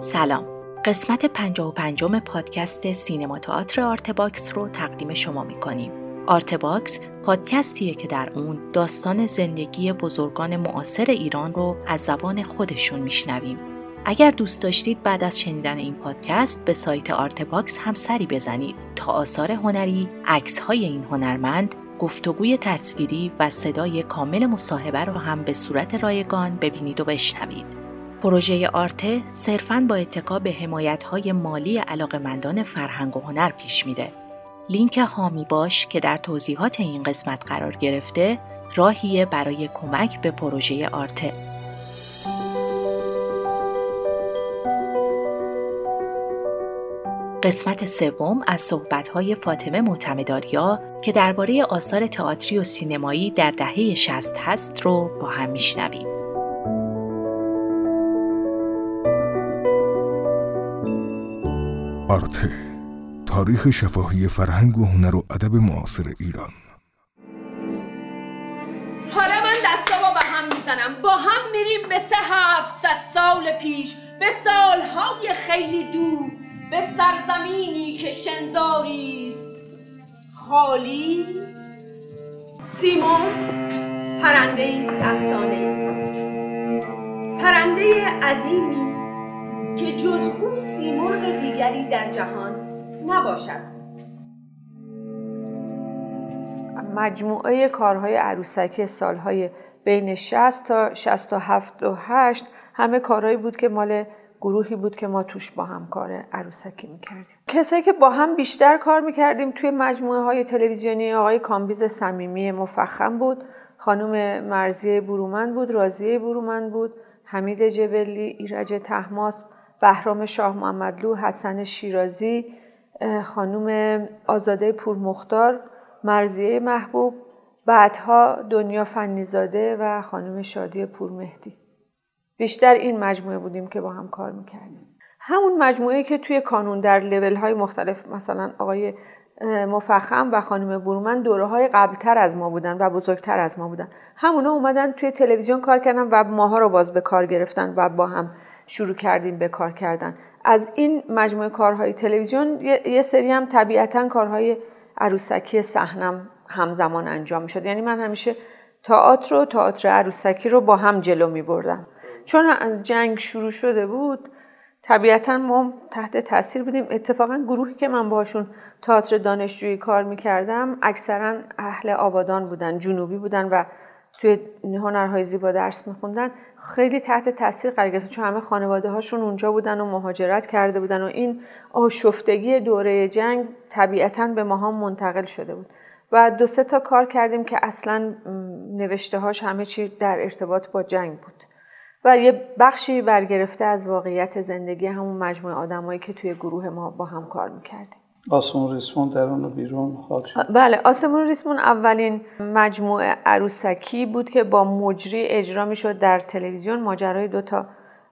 سلام. قسمت 55 پادکست سینما تئاتر آرتباکس رو تقدیم شما می‌کنیم. آرتباکس پادکستیه که در اون داستان زندگی بزرگان معاصر ایران رو از زبان خودشون میشنویم. اگر دوست داشتید بعد از شنیدن این پادکست به سایت آرتباکس هم سری بزنید. تا آثار هنری، عکس های این هنرمند، گفتگوی تصویری و صدای کامل مصاحبه رو هم به صورت رایگان ببینید و بشنوید. پروژه آرته صرفاً با اتکا به های مالی علاقمندان فرهنگ و هنر پیش میره. لینک هامی باش که در توضیحات این قسمت قرار گرفته راهیه برای کمک به پروژه آرته. قسمت سوم از صحبت‌های فاطمه معتمداریا که درباره آثار تئاتری و سینمایی در دهه 60 هست رو با هم میشنویم. آرته تاریخ شفاهی فرهنگ و هنر و ادب معاصر ایران. حالا من دستامو به هم می‌زنم. با هم میریم به سه هفتصد سال پیش به سالهای خیلی دور به سرزمینی که شنزاری است. خالی سیمون پرنده است افسانه. پرنده عظیمی که جز او سیمرغ دیگری در جهان نباشد. مجموعه کارهای عروسکی سالهای بین 60 تا 67 و 8 همه کارهایی بود که مال گروهی بود که ما توش با هم کار عروسکی می‌کردیم. کسایی که با هم بیشتر کار می‌کردیم توی مجموعه های تلویزیونی آقای کامبیز صمیمی مفخم بود خانم مرزیه برومند بود رازیه برومند بود حمید جبلی ایرج تحماس بهرام شاه محمدلو حسن شیرازی خانوم آزاده پورمختار مرزیه محبوب بعدها دنیا فنیزاده و خانم شادی پورمهدی. بیشتر این مجموعه بودیم که با هم کار می‌کردیم. همون مجموعه که توی کانون در لیول های مختلف مثلا آقای مفخم و خانم برومن دوره های قبلتر از ما بودن و بزرگتر از ما بودن. همونا اومدن توی تلویزیون کار کردن و ماها رو باز به کار گرفتن و با هم شروع کردیم به کار کردن. از این مجموعه کارهای تلویزیون یه سری هم طبیعتا کارهای عروسکی صحنم همزمان انجام شد یعنی من همیشه تئاتر و تئاتر عروسکی رو با هم جلو می بردم چون جنگ شروع شده بود طبیعتا ما تحت تاثیر بودیم. اتفاقا گروهی که من باشون تئاتر دانشجویی کار می‌کردم اکثرا اهل آبادان بودن جنوبی بودن و توی هنرهای زیبا درس میخوندن. خیلی تحت تاثیر قرار گرفتن چون همه خانواده هاشون اونجا بودن و مهاجرت کرده بودن و این آشفتگی دوره جنگ طبیعتا به ماها منتقل شده بود. و دو سه تا کار کردیم که اصلا نوشته هاش همه چی در ارتباط با جنگ بود. و یه بخشی برگرفته از واقعیت زندگی همون مجموعه آدمایی که توی گروه ما با هم کار می‌کردیم. آسمون ریسمون درون و بیرون خاک شد. بله آسمون ریسمون اولین مجموعه عروسکی بود که با مجری اجرا می‌شد در تلویزیون. ماجرای دوتا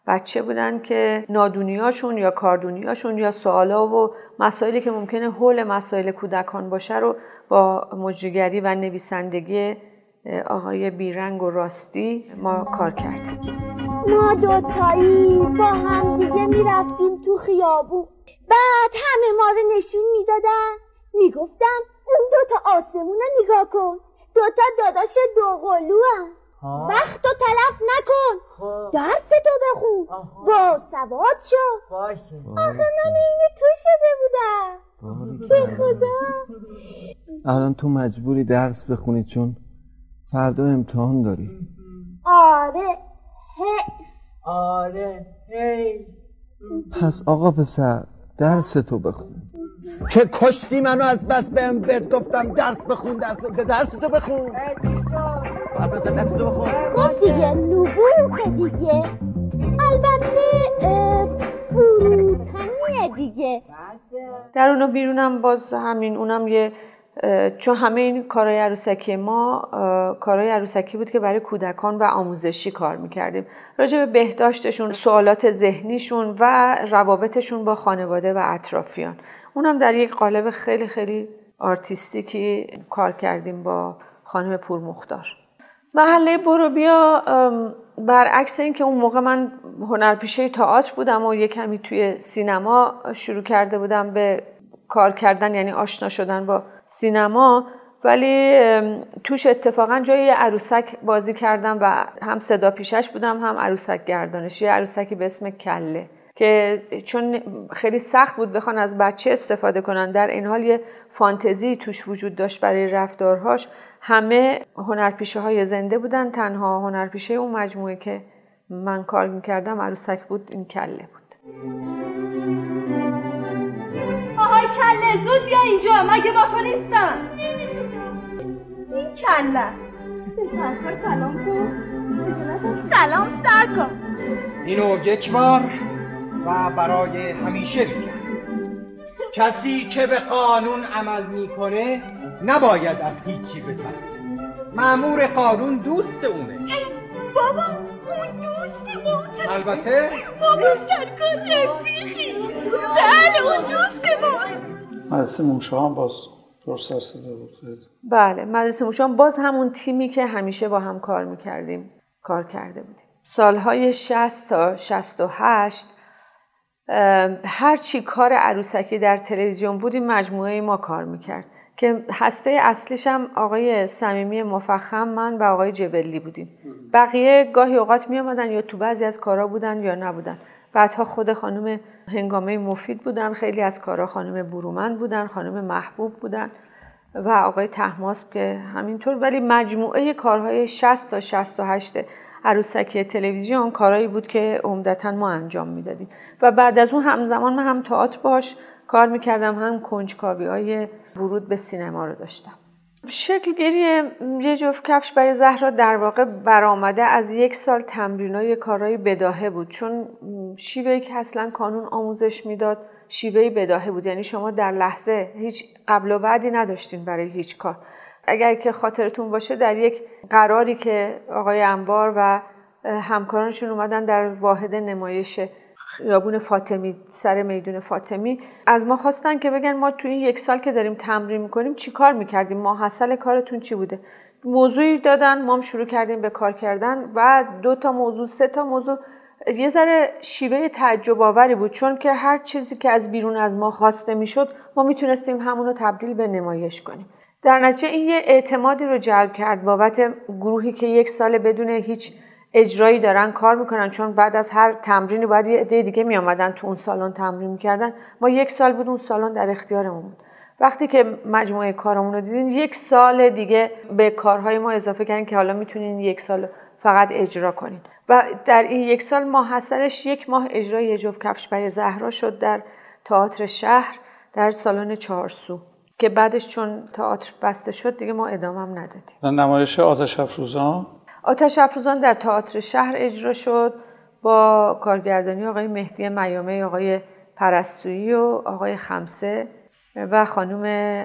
بچه بودن که نادونیاشون یا کاردونیاشون یا سوالا و مسائلی که ممکنه حول مسائل کودکان باشه رو با مجریگری و نویسندگی آقای بیرنگ و راستی ما کار کردیم. ما دوتایی با هم دیگه می‌رفتیم تو خیابون. بعد همه ما رو نشون می‌دادن. می‌گفتن اون دوتا آسمون رو نگاه کن. دوتا داداش دو قلو هم. وقت رو تلف نکن. خب. درس تو بخون. با سواد شو. باشه. آخه من اینه تو شده بودم. به خدا. الان تو مجبوری درس بخونی چون فردا امتحان داری. آره. هی. آره. هی. پس آقا پسر درس تو بخون. که کشتی منو از بس بهم بهت گفتم درس بخون درس به درس تو بخون. درس تو بخون. خب دیگه نبوغ دیگه. البته فروتنیه دیگه. در اونو بیرونم باز همین اونم یه چون همه این کارهای عروسکی ما کارهای عروسکی بود که برای کودکان و آموزشی کار می‌کردیم. راجع به بهداشتشون سوالات ذهنیشون و روابطشون با خانواده و اطرافیان. اونم در یک قالب خیلی خیلی آرتیستیکی کار کردیم با خانم پورمختار. محله بروبیا برعکس اینکه اون موقع من هنرپیشه تئاتر بودم و یه کمی توی سینما شروع کرده بودم به کار کردن یعنی آشنا شدن با سینما ولی توش اتفاقا جای عروسک بازی کردم و هم صدا پیشش بودم هم عروسک گردانش یه عروسکی به اسم کله که چون خیلی سخت بود بخوان از بچه استفاده کنن. در این حال یه فانتزی توش وجود داشت برای رفتارهاش. همه هنرپیشه های زنده بودن تنها هنرپیشه اون مجموعه که من کار می‌کردم عروسک بود این کله بود. آهای کله زود بیا اینجا. مگه با تو نیستم. این کله است. سرکار سلام کن. سلام سرکار اینو یک بار و برای همیشه میگم کسی که به قانون عمل می‌کنه نباید از هیچی بترسه. معمور قانون دوست اونه. بابا اون دوست ماست البته؟ بابا سرکار رفیقی. بله اون دوست ماست مدرسه موشا هم باز پر سر صدا بود. بله مدرسه موشان باز همون تیمی که همیشه با هم کار می‌کردیم کار کرده بودیم. سالهای 60 تا 68 هر چی کار عروسکی در تلویزیون بود این مجموعه ما کار می‌کرد. که هسته اصلیش هم آقای صمیمی مفخم من و آقای جبلی بودیم. بقیه گاهی اوقات می آمدن یا تو بعضی از کارا بودن یا نبودن. بعدها خود خانم هنگامه مفید بودن خیلی از کارا خانم برومند بودن خانم محبوب بودن و آقای تحماسب که همینطور. ولی مجموعه کارهای 60 تا 68 عروسکی تلویزیون کارهایی بود که عمدتا ما انجام می‌دادیم. و بعد از اون همزمان من هم تئاتر باش کار می‌کردم هم کنجکاوی های ورود به سینما رو داشتم. شکلگیری یه جفت کفش برای زهرا در واقع برآمده. از یک سال تمرینای کارهای بداهه بود. چون شیوهی که اصلا کانون آموزش می‌داد شیوهی بداهه بود. یعنی شما در لحظه هیچ قبل و بعدی نداشتین برای هیچ کار. اگر که خاطرتون باشه در یک قراری که آقای انبار و همکارانشون اومدن در واحد نمایش خیابون فاطمی سر میدون فاطمی. از ما خواستن که بگن ما تو این یک سال که داریم تمرین می‌کنیم چی کار می‌کردیم؟ ما حاصل کارتون چی بوده؟ موضوعی دادن ما هم شروع کردیم به کار کردن و دو تا موضوع سه تا موضوع. یه ذره شیوه تعجب آوری بود چون که هر چیزی که از بیرون از ما خواسته می‌شد ما می‌تونستیم همونو تبدیل به نمایش کنیم. در نتیجه این یه اعتمادی رو جلب کرد بابت گروهی که یک سال بدون هیچ اجرایی دارن کار می‌کنن چون بعد از هر تمرینی باید یه عده دیگه می آمدن تو اون سالن تمرین می‌کردن. ما یک سال بود اون سالن در اختیارمون بود. وقتی که مجموعه کارمون رو دیدین یک سال دیگه به کارهای ما اضافه کردن که حالا می‌تونین یک سال فقط اجرا کنین. و در این یک سال ما حسنش یک ماه اجرای جفت کفش برای زهرا شد در تئاتر شهر در سالن چهارسو که بعدش چون تئاتر بسته شد دیگه ما ادامم ندادیم. نمایش آتش افروزان؟ آتش افروزان در تئاتر شهر اجرا شد با کارگردانی آقای مهدی میامه آقای پرستویی و آقای خمسه و خانم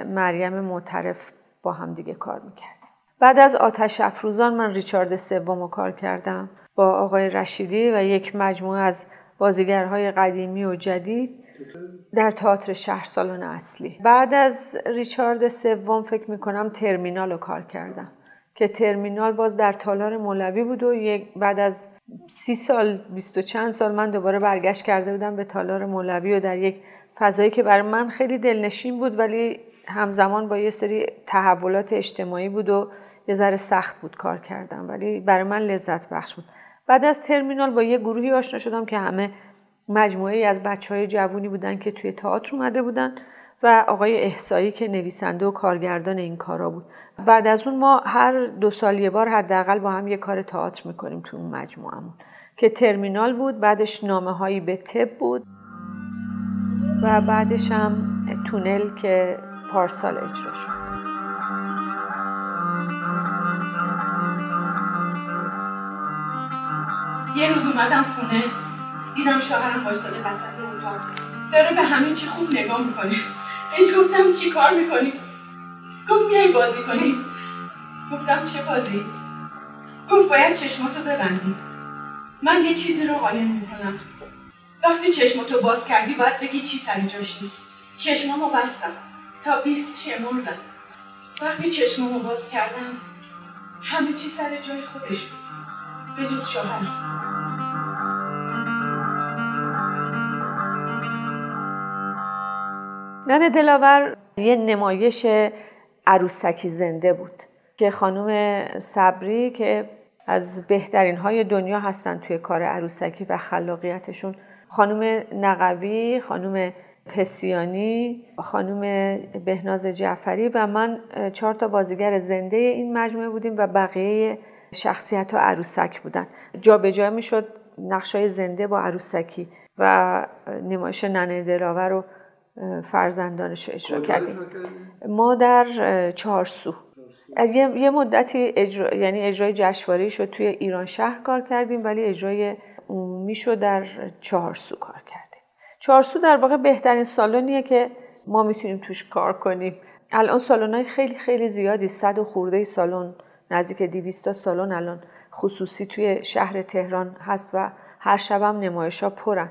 مریم معترف با هم دیگه کار می‌کردیم. بعد از آتش افروزان من ریچارد سوم رو کار کردم با آقای رشیدی و یک مجموعه از بازیگرهای قدیمی و جدید در تئاتر شهر سالن اصلی. بعد از ریچارد سوم فکر می‌کنم ترمینال رو کار کردم. که ترمینال باز در تالار مولوی بود و یک بعد از سی سال بیست و چند سال من دوباره برگشت کرده بودم به تالار مولوی و در یک فضایی که برای من خیلی دلنشین بود ولی همزمان با یه سری تحولات اجتماعی بود و یه ذره سخت بود کار کردم ولی برای من لذت بخش بود. بعد از ترمینال با یه گروهی آشنا شدم که همه مجموعه از بچه های جوونی بودن که توی تئاتر اومده بودن. و آقای احسایی که نویسنده و کارگردان این کارا بود. بعد از اون ما هر دو سال یه بار حداقل با هم یه کار تئاتر می‌کنیم تو اون مجموعمون که ترمینال بود بعدش نامه هایی به تب بود و بعدش هم تونل که پارسال اجرا شد. یه روز اومدم خونه دیدم شوهرم وایساده وسط اتاق. داره به همه چی خوب نگاه می‌کنه. بهش گفتم چی کار می‌کنی؟ گفت میای بازی کنی. گفتم چه بازی؟ گفت باید چشماتو ببندی. من یه چیزی رو قایم می‌کنم. وقتی چشماتو باز کردی باید بگی چی سر جاش نیست. چشمامو بستم تا بیست شمردم. وقتی چشمامو باز کردم همه چی سر جای خودش بود. به جز شوهر نن دلاور یه نمایش عروسکی زنده بود که خانم صبری که از بهترین های دنیا هستن توی کار عروسکی و خلاقیتشون خانم نقوی، خانم پسیانی، خانم بهناز جعفری و من چهار تا بازیگر زنده این مجموعه بودیم و بقیه شخصیت ها عروسک بودن. جا به جا می شد نقشای زنده با عروسکی و نمایش ننه دلاور رو فرزندانش اجرا کردیم. ما در چهارسو یه،, یه مدتی اجرا... یعنی اجرای جشنواره شد توی ایران شهر کار کردیم ولی اجرای عمومی شد در چهارسو کار کردیم. چهارسو در واقع بهترین سالنیه که ما می‌تونیم توش کار کنیم. الان سالن خیلی خیلی زیادی صد و خورده سالن نزدیک 200 سالن الان خصوصی توی شهر تهران هست و هر شبم نمایش ها پرن.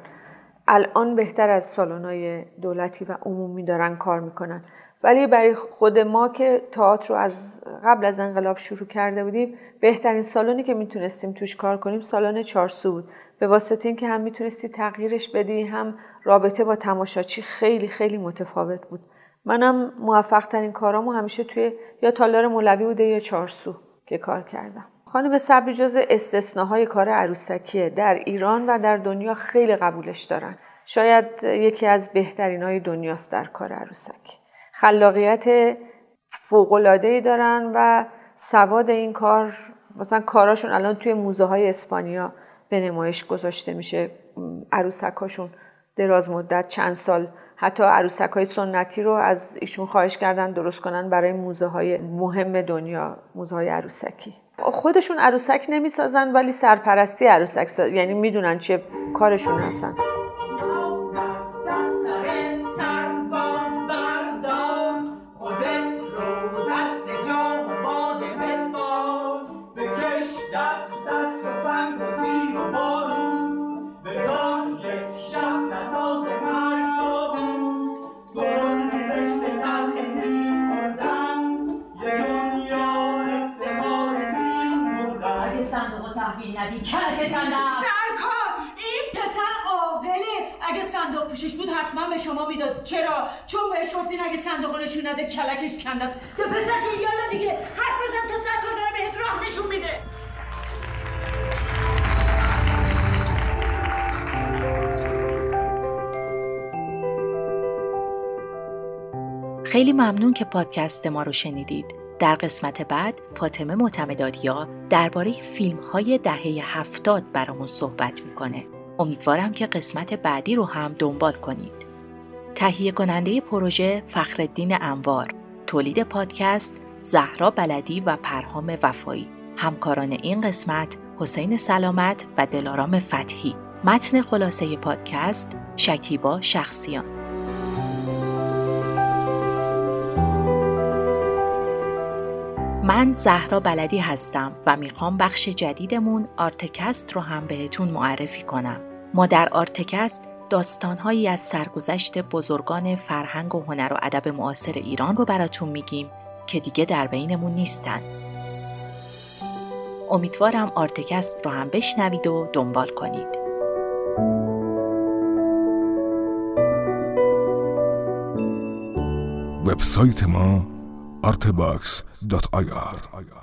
الان بهتر از سالن‌های دولتی و عمومی دارن کار می‌کنن. ولی برای خود ما که تئاتر رو از قبل از انقلاب شروع کرده بودیم بهترین سالنی که می‌تونستیم توش کار کنیم سالن چارسو بود. به واسطه اینکه هم می‌تونستی تغییرش بدی هم رابطه با تماشاچی خیلی خیلی متفاوت بود. منم موفق ترین کارامو همیشه توی یا تالار مولوی بوده یا چارسو که کار کردم. خانم صبری جز استثناهای کار عروسکیه. در ایران و در دنیا خیلی قبولش دارن. شاید یکی از بهترین های دنیاست در کار عروسکی خلاقیت فوقلادهی دارن و سواد این کار مثلا کاراشون الان توی موزه های اسپانیا به نمایش گذاشته میشه. عروسکاشون دراز مدت چند سال. حتی عروسک های سنتی رو از ایشون خواهش کردن درست کنن برای موزه های مهم دنیا موزه های عروسکی. خودشون عروسک نمی‌سازن ولی سرپرستی عروسک ساز... یعنی می‌دونن چه کارشون هستن. پوشش بود حتما به شما می‌داد. چرا؟ چون بهش گفتین اگه صندوق نشون نده کلکش کنده است. یا پسر که یالا دیگه. حرف بزن تا سرکار داره بهت راه نشون میده. خیلی ممنون که پادکست ما رو شنیدید. در قسمت بعد فاطمه معتمداریا درباره فیلم های دهه هفتاد برامون صحبت می‌کنه. امیدوارم که قسمت بعدی رو هم دنبال کنید. تهیه کننده پروژه فخردین انوار، تولید پادکست زهرا بلدی و پرهام وفایی. همکاران این قسمت حسین سلامت و دلارام فتحی. متن خلاصه پادکست شکیبا شخصیان. من زهرا بلدی هستم و می‌خوام بخش جدیدمون آرتکست رو هم بهتون معرفی کنم. ما در آرتکست داستانهایی از سرگذشت بزرگان فرهنگ و هنر و ادب معاصر ایران رو براتون میگیم که دیگه در بینمون نیستن. امیدوارم آرتکست رو هم بشنوید و دنبال کنید. وبسایت ما artebox.ir